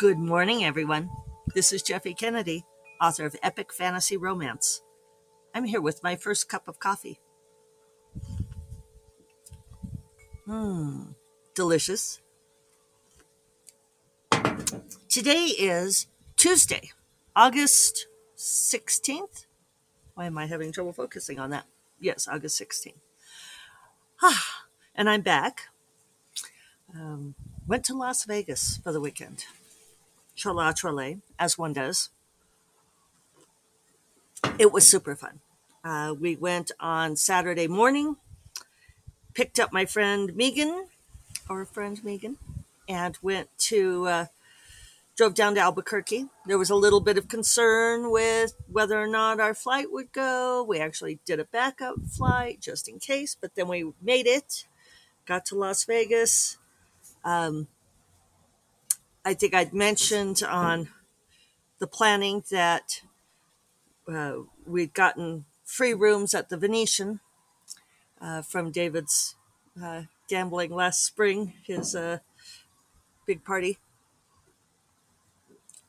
Good morning, everyone. This is Jeffe Kennedy, author of Epic Fantasy Romance. I'm here with my first cup of coffee. Mmm, delicious. Today is Tuesday, August 16th. Why am I having trouble focusing on that? Yes, August 16th. Ah, and I'm back. Um, went to Las Vegas for the weekend. Chola Trole, as one does. It was super fun. Uh, we went on Saturday morning, picked up my friend Megan, our friend Megan, and went to, uh, drove down to Albuquerque. There was a little bit of concern with whether or not our flight would go. We actually did a backup flight just in case, but then we made it, got to Las Vegas. Um, I think I'd mentioned on the planning that uh, we'd gotten free rooms at the Venetian uh, from David's uh, gambling last spring, his uh, big party.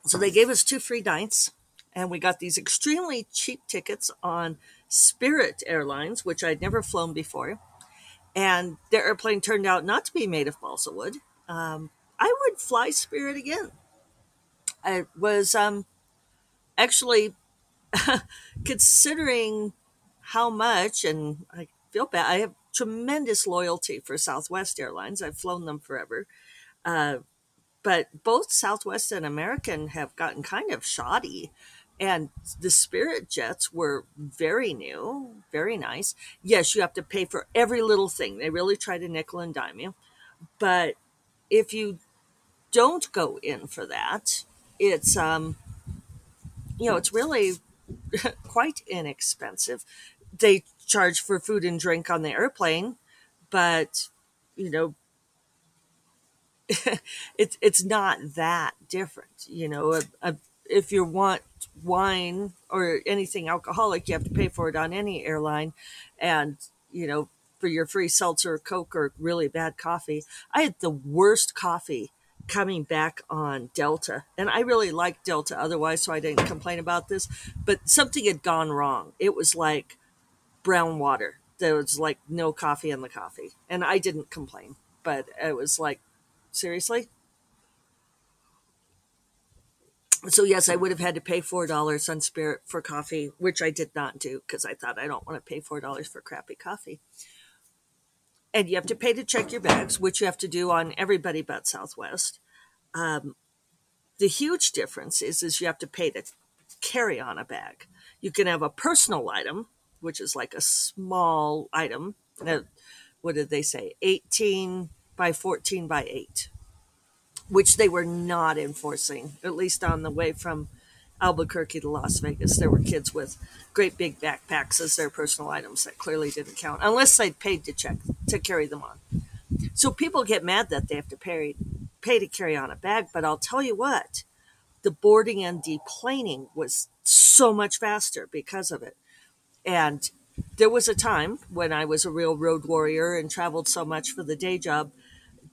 So they gave us two free nights, and we got these extremely cheap tickets on Spirit Airlines, which I'd never flown before. And their airplane turned out not to be made of balsa wood. Um, I would fly Spirit again. I was um, actually considering how much, and I feel bad. I have tremendous loyalty for Southwest Airlines. I've flown them forever. Uh, but both Southwest and American have gotten kind of shoddy. And the Spirit jets were very new, very nice. Yes, you have to pay for every little thing. They really try to nickel and dime you. But if you don't go in for that, it's um, you know, it's really quite inexpensive. They charge for food and drink on the airplane, but you know, it's it's not that different. You know, a, a, if you want wine or anything alcoholic, you have to pay for it on any airline, and you know, for your free seltzer, Coke, or really bad coffee. I had the worst coffee coming back on Delta. And I really liked Delta otherwise, so I didn't complain about this. But something had gone wrong. It was like brown water. There was like no coffee in the coffee. And I didn't complain. But it was like, seriously? So, yes, I would have had to pay $4 on Spirit for coffee, which I did not do because I thought I don't want to pay $4 for crappy coffee and you have to pay to check your bags, which you have to do on everybody but Southwest. Um, the huge difference is is you have to pay to carry on a bag. You can have a personal item, which is like a small item. what did they say? 18 by 14 by 8, which they were not enforcing, at least on the way from Albuquerque to Las Vegas. There were kids with great big backpacks as their personal items that clearly didn't count unless they'd paid to check to carry them on. So people get mad that they have to pay pay to carry on a bag, but I'll tell you what, the boarding and deplaning was so much faster because of it. And there was a time when I was a real road warrior and traveled so much for the day job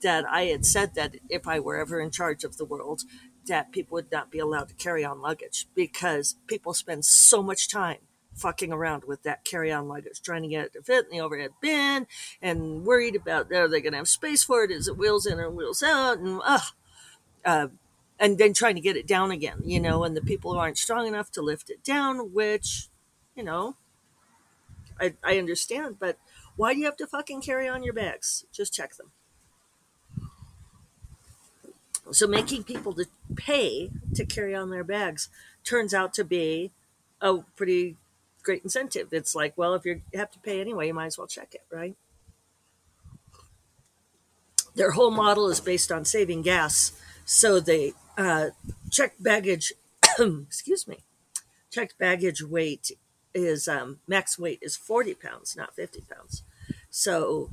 that I had said that if I were ever in charge of the world, that people would not be allowed to carry on luggage because people spend so much time fucking around with that carry on luggage, trying to get it to fit in the overhead bin and worried about are they going to have space for it? Is it wheels in or wheels out? And, uh, uh, and then trying to get it down again, you know, and the people who aren't strong enough to lift it down, which, you know, I, I understand, but why do you have to fucking carry on your bags? Just check them. So making people to pay to carry on their bags turns out to be a pretty great incentive. It's like, well, if you have to pay anyway, you might as well check it, right? Their whole model is based on saving gas. So they uh, check baggage, excuse me, checked baggage weight is um, max weight is 40 pounds, not 50 pounds. So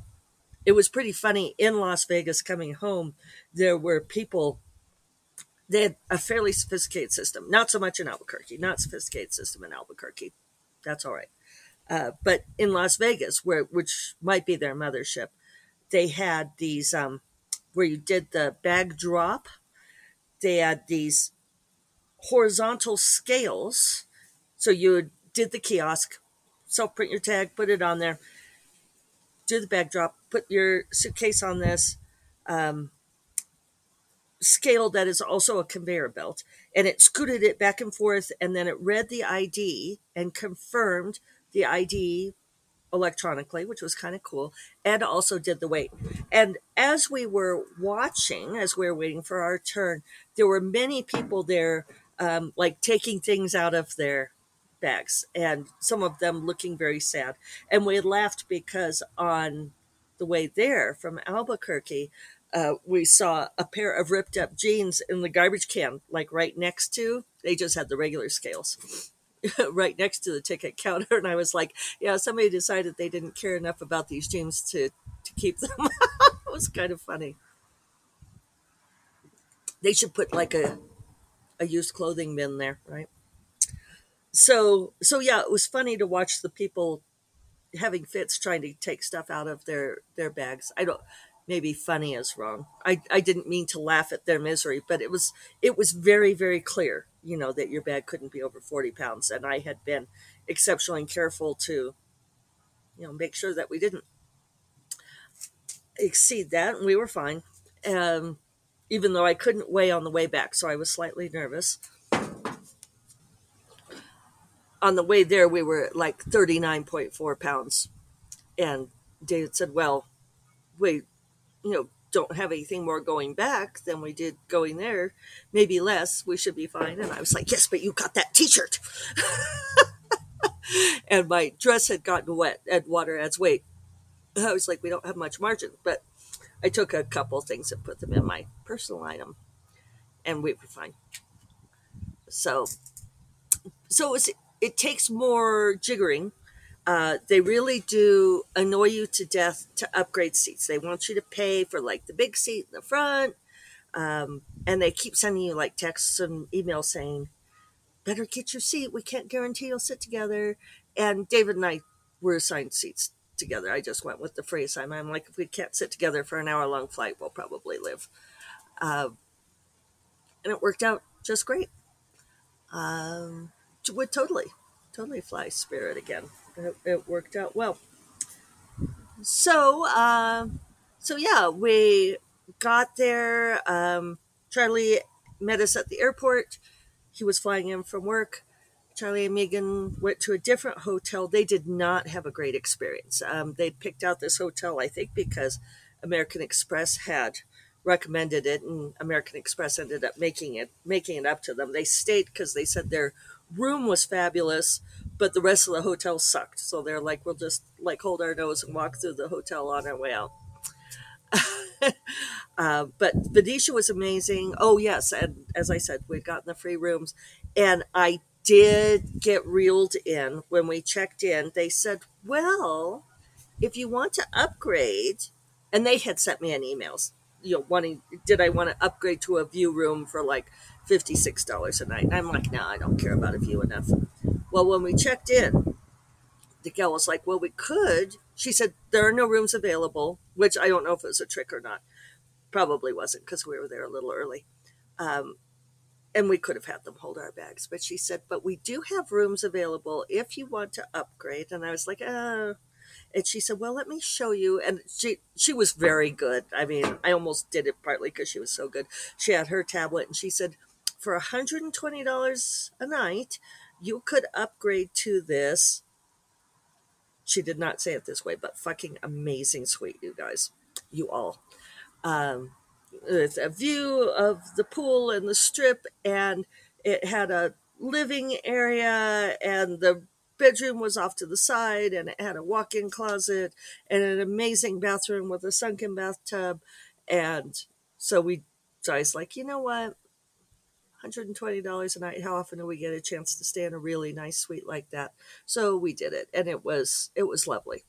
it was pretty funny in Las Vegas coming home. There were people. They had a fairly sophisticated system, not so much in Albuquerque, not sophisticated system in Albuquerque. That's all right. Uh, but in Las Vegas, where which might be their mothership, they had these um, where you did the bag drop, they had these horizontal scales. So you did the kiosk, self print your tag, put it on there, do the bag drop, put your suitcase on this um, scale that is also a conveyor belt, and it scooted it back and forth, and then it read the ID and confirmed the ID electronically, which was kind of cool, and also did the weight. And as we were watching, as we were waiting for our turn, there were many people there, um, like taking things out of their bags, and some of them looking very sad. And we laughed because on the way there from Albuquerque, uh, we saw a pair of ripped up jeans in the garbage can, like right next to. They just had the regular scales. right next to the ticket counter and I was like, yeah, somebody decided they didn't care enough about these jeans to to keep them. it was kind of funny. They should put like a a used clothing bin there, right? So so yeah, it was funny to watch the people having fits trying to take stuff out of their their bags. I don't maybe funny is wrong. I, I didn't mean to laugh at their misery, but it was it was very very clear, you know, that your bag couldn't be over forty pounds, and I had been exceptionally careful to, you know, make sure that we didn't exceed that, and we were fine. Um, even though I couldn't weigh on the way back, so I was slightly nervous. On the way there, we were like nine point four pounds, and David said, "Well, we you know, don't have anything more going back than we did going there, maybe less, we should be fine. And I was like, yes, but you got that t shirt. and my dress had gotten wet and water adds weight. I was like, we don't have much margin, but I took a couple things and put them in my personal item and we were fine. So, so it, it takes more jiggering uh, they really do annoy you to death to upgrade seats. They want you to pay for like the big seat in the front. Um, and they keep sending you like texts and emails saying, better get your seat. We can't guarantee you'll sit together. And David and I were assigned seats together. I just went with the phrase. I'm, I'm like, if we can't sit together for an hour long flight, we'll probably live. Uh, and it worked out just great. Um, would totally, totally fly Spirit again it, it worked out well. So, uh, so yeah, we got there. Um, Charlie met us at the airport. He was flying in from work. Charlie and Megan went to a different hotel. They did not have a great experience. Um, they picked out this hotel, I think, because American Express had recommended it, and American Express ended up making it making it up to them. They stayed because they said their room was fabulous, but the rest of the hotel sucked. So they're like, we'll just like hold our nose and walk through the hotel on our way out. uh, but Venetia was amazing. Oh yes, and as I said, we'd gotten the free rooms, and I did get reeled in when we checked in. They said, "Well, if you want to upgrade," and they had sent me an emails, you know, wanting did I want to upgrade to a view room for like fifty six dollars a night? I'm like, no, nah, I don't care about a view enough. Well, when we checked in, the gal was like, Well, we could. She said, There are no rooms available, which I don't know if it was a trick or not. Probably wasn't because we were there a little early. Um, and we could have had them hold our bags. But she said, But we do have rooms available if you want to upgrade. And I was like, Uh, and she said, "Well, let me show you." And she she was very good. I mean, I almost did it partly because she was so good. She had her tablet, and she said, "For hundred and twenty dollars a night, you could upgrade to this. She did not say it this way, but fucking amazing suite, you guys. You all. Um, it's a view of the pool and the strip, and it had a living area, and the bedroom was off to the side, and it had a walk in closet and an amazing bathroom with a sunken bathtub. And so we, so I was like, you know what? $120 a night how often do we get a chance to stay in a really nice suite like that so we did it and it was it was lovely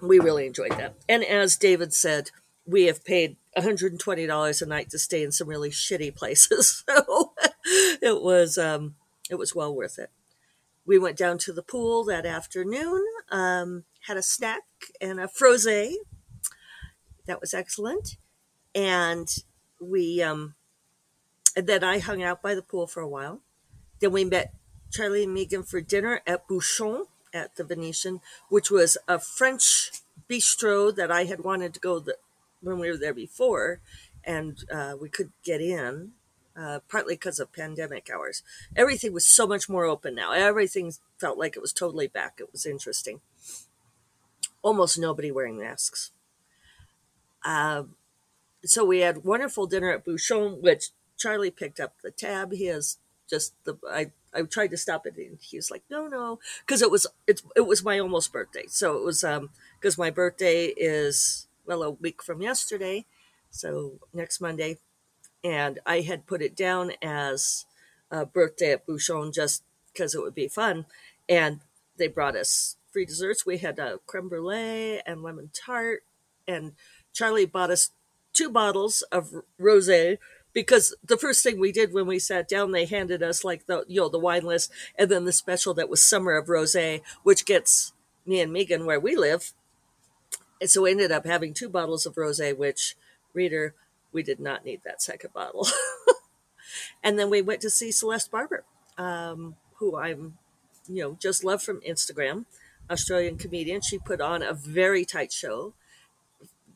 we really enjoyed that and as david said we have paid $120 a night to stay in some really shitty places so it was um it was well worth it we went down to the pool that afternoon um, had a snack and a frosé that was excellent and we um, and then I hung out by the pool for a while. Then we met Charlie and Megan for dinner at Bouchon at the Venetian, which was a French bistro that I had wanted to go the, when we were there before, and uh, we could get in. Uh, partly because of pandemic hours. Everything was so much more open now. Everything felt like it was totally back. It was interesting. Almost nobody wearing masks. Uh, so we had wonderful dinner at Bouchon, which Charlie picked up the tab. He has just the I I tried to stop it and he was like, no, no, because it was it it was my almost birthday. So it was um because my birthday is well a week from yesterday, so next Monday, and I had put it down as a birthday at Bouchon just because it would be fun, and they brought us free desserts. We had a creme brulee and lemon tart, and Charlie bought us two bottles of rosé because the first thing we did when we sat down, they handed us like the you know the wine list, and then the special that was summer of rosé, which gets me and Megan where we live. And so we ended up having two bottles of rosé, which reader we did not need that second bottle. and then we went to see Celeste Barber, um, who I'm you know just love from Instagram, Australian comedian. She put on a very tight show.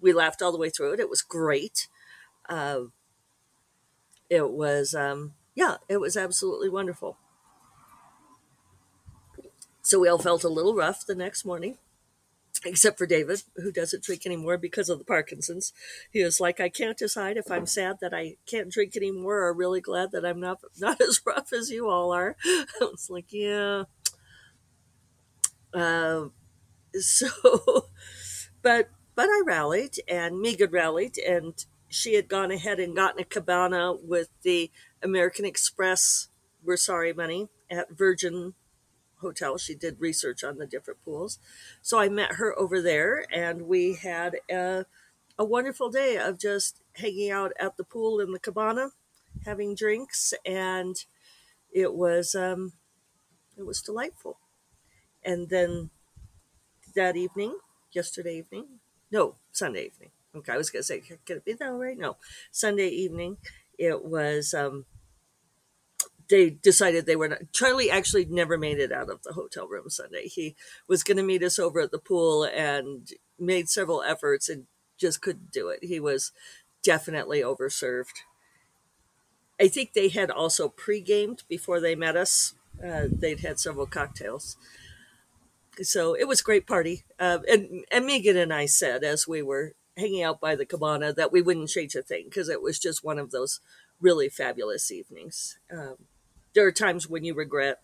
We laughed all the way through it. It was great. Uh, it was um, yeah, it was absolutely wonderful. So we all felt a little rough the next morning, except for David, who doesn't drink anymore because of the Parkinson's. He was like, I can't decide if I'm sad that I can't drink anymore or really glad that I'm not not as rough as you all are. I was like, yeah. Uh, so, but but I rallied and Megan rallied and she had gone ahead and gotten a cabana with the American Express We're Sorry money at Virgin Hotel. She did research on the different pools. So I met her over there and we had a, a wonderful day of just hanging out at the pool in the cabana, having drinks, and it was um, it was delightful. And then that evening, yesterday evening, no, Sunday evening, Okay, I was gonna say, could it be that right? No, Sunday evening, it was. Um, they decided they were not. Charlie actually never made it out of the hotel room Sunday. He was going to meet us over at the pool and made several efforts and just couldn't do it. He was definitely overserved. I think they had also pre-gamed before they met us. Uh, they'd had several cocktails so it was a great party. Uh, and, and Megan and I said as we were hanging out by the cabana that we wouldn't change a thing because it was just one of those really fabulous evenings. Um, there are times when you regret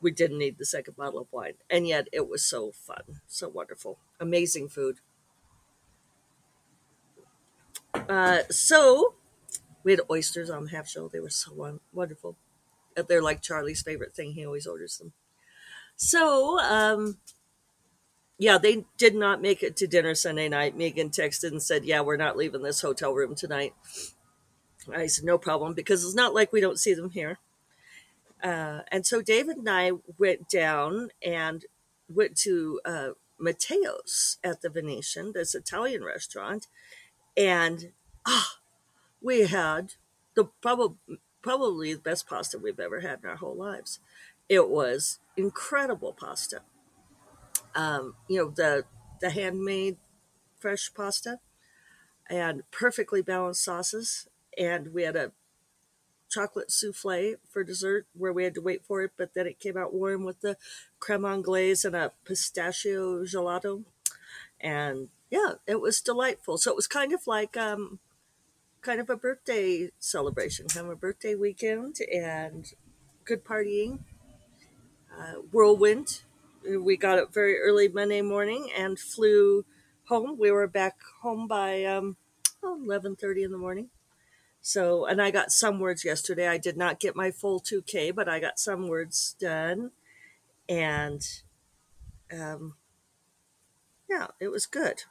we didn't need the second bottle of wine, and yet it was so fun, so wonderful, amazing food. Uh, so we had oysters on half shell. They were so wonderful. They're like Charlie's favorite thing. He always orders them. So um, yeah, they did not make it to dinner Sunday night. Megan texted and said, Yeah, we're not leaving this hotel room tonight. I said, No problem, because it's not like we don't see them here. Uh, and so David and I went down and went to uh, Matteo's at the Venetian, this Italian restaurant. And ah, we had the probably probably the best pasta we've ever had in our whole lives. It was incredible pasta um, you know, the the handmade fresh pasta and perfectly balanced sauces. And we had a chocolate souffle for dessert where we had to wait for it, but then it came out warm with the creme anglaise and a pistachio gelato. And yeah, it was delightful. So it was kind of like um, kind of a birthday celebration, kind of a birthday weekend and good partying. Uh, whirlwind we got up very early Monday morning and flew home. We were back home by um, eleven thirty in the morning. So, and I got some words yesterday. I did not get my full two K, but I got some words done, and um, yeah, it was good.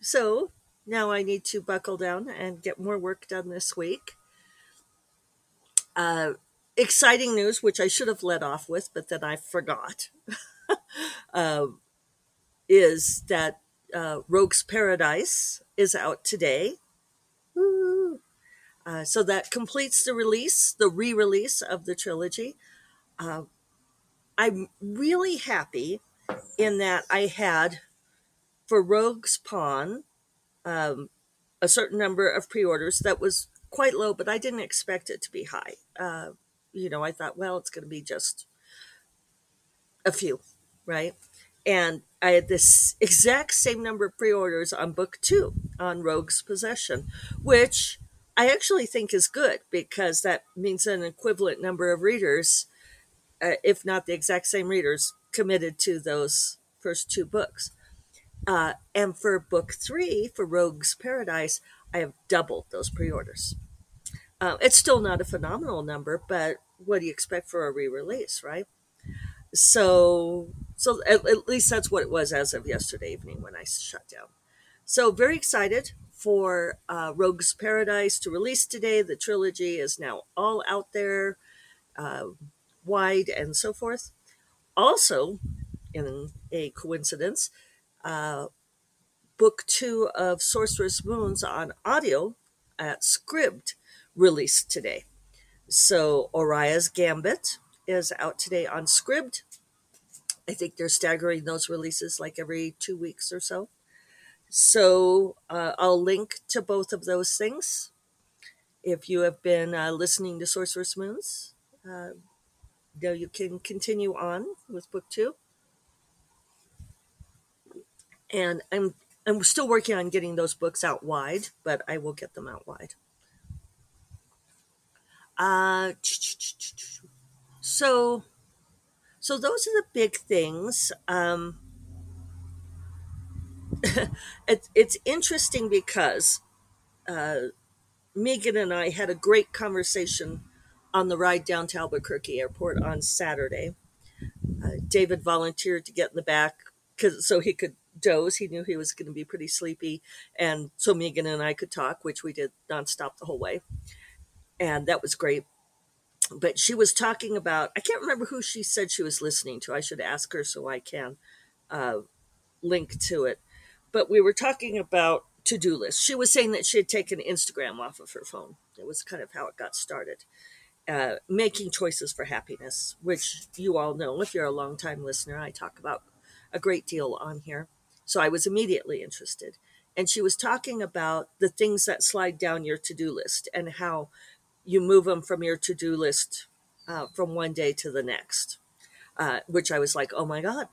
So now I need to buckle down and get more work done this week. Uh, exciting news, which I should have led off with, but then I forgot, uh, is that uh, Rogue's Paradise is out today. Uh, so that completes the release, the re release of the trilogy. Uh, I'm really happy in that I had for Rogue's Pawn um, a certain number of pre orders that was quite low, but I didn't expect it to be high. Uh, you know, I thought, well, it's going to be just a few, right? And I had this exact same number of pre orders on book two on Rogue's Possession, which I actually think is good because that means an equivalent number of readers, uh, if not the exact same readers, committed to those first two books. Uh, and for book three, for Rogue's Paradise, I have doubled those pre orders. Uh, it's still not a phenomenal number, but what do you expect for a re release, right? So, so at, at, least that's what it was as of yesterday evening when I shut down. So, very excited for uh, Rogue's Paradise to release today. The trilogy is now all out there, uh, wide and so forth. Also, in a coincidence, uh, book two of Sorceress Moons on audio at Scribd released today. So Oria's Gambit is out today on Scribd. I think they're staggering those releases like every two weeks or so. So uh, I'll link to both of those things. If you have been uh, listening to Sorceress Moons, uh, you, you can continue on with book two and I'm I'm still working on getting those books out wide, but I will get them out wide. Uh, so, so those are the big things. Um, it, it's interesting because uh, Megan and I had a great conversation on the ride down to Albuquerque Airport on Saturday. Uh, David volunteered to get in the back because so he could doze. He knew he was going to be pretty sleepy. And so Megan and I could talk, which we did nonstop the whole way. And that was great. But she was talking about, I can't remember who she said she was listening to. I should ask her so I can uh, link to it. But we were talking about to do lists. She was saying that she had taken Instagram off of her phone. It was kind of how it got started. Uh, making choices for happiness, which you all know if you're a long time listener, I talk about a great deal on here. So I was immediately interested. And she was talking about the things that slide down your to do list and how you move them from your to do list uh, from one day to the next, uh, which I was like, oh my God,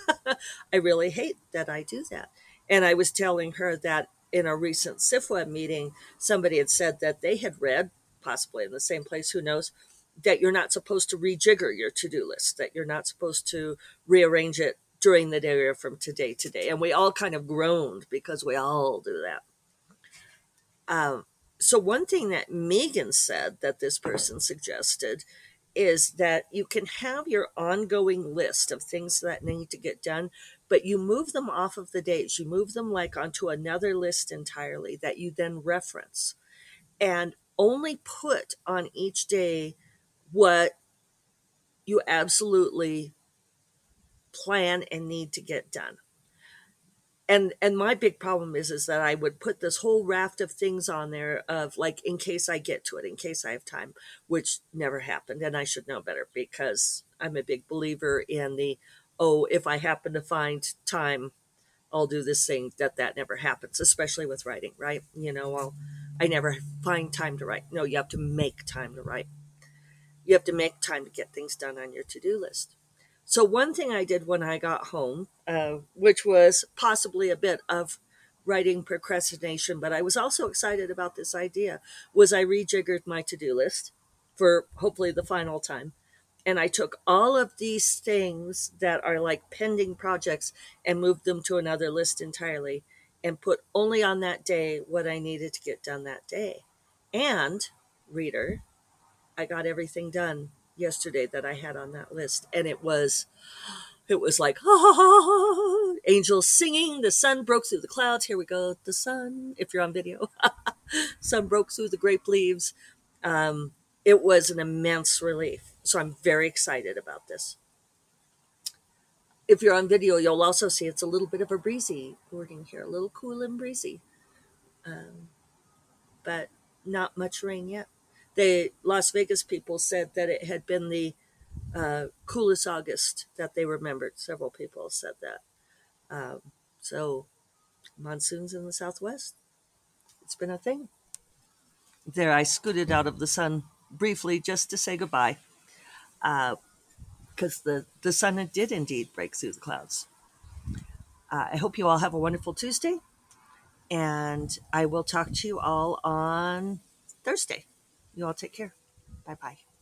I really hate that I do that. And I was telling her that in a recent SFWA meeting, somebody had said that they had read, possibly in the same place, who knows, that you're not supposed to rejigger your to do list, that you're not supposed to rearrange it during the day or from today to day. And we all kind of groaned because we all do that. Um, so, one thing that Megan said that this person suggested is that you can have your ongoing list of things that need to get done, but you move them off of the days. You move them like onto another list entirely that you then reference and only put on each day what you absolutely plan and need to get done and and my big problem is is that i would put this whole raft of things on there of like in case i get to it in case i have time which never happened and i should know better because i'm a big believer in the oh if i happen to find time i'll do this thing that that never happens especially with writing right? You know I'll, i never find time to write. No you have to make time to write. You have to make time to get things done on your to-do list. So, one thing I did when I got home, uh, which was possibly a bit of writing procrastination, but I was also excited about this idea, was I rejiggered my to do list for hopefully the final time. And I took all of these things that are like pending projects and moved them to another list entirely and put only on that day what I needed to get done that day. And, reader, I got everything done yesterday that I had on that list, and it was it was like oh, angels singing. The sun broke through the clouds. Here we go, the sun. If you're on video, sun broke through the grape leaves. Um, it was an immense relief. So I'm very excited about this. If you're on video, you'll also see it's a little bit of a breezy morning here, a little cool and breezy. um, but not much rain yet. The Las Vegas people said that it had been the uh, coolest August that they remembered. Several people said that. Um, so, monsoons in the southwest. It's been a thing. There, I scooted out of the sun briefly just to say goodbye, because uh, the the sun did indeed break through the clouds. Uh, I hope you all have a wonderful Tuesday, and I will talk to you all on Thursday. You all take care. Bye bye.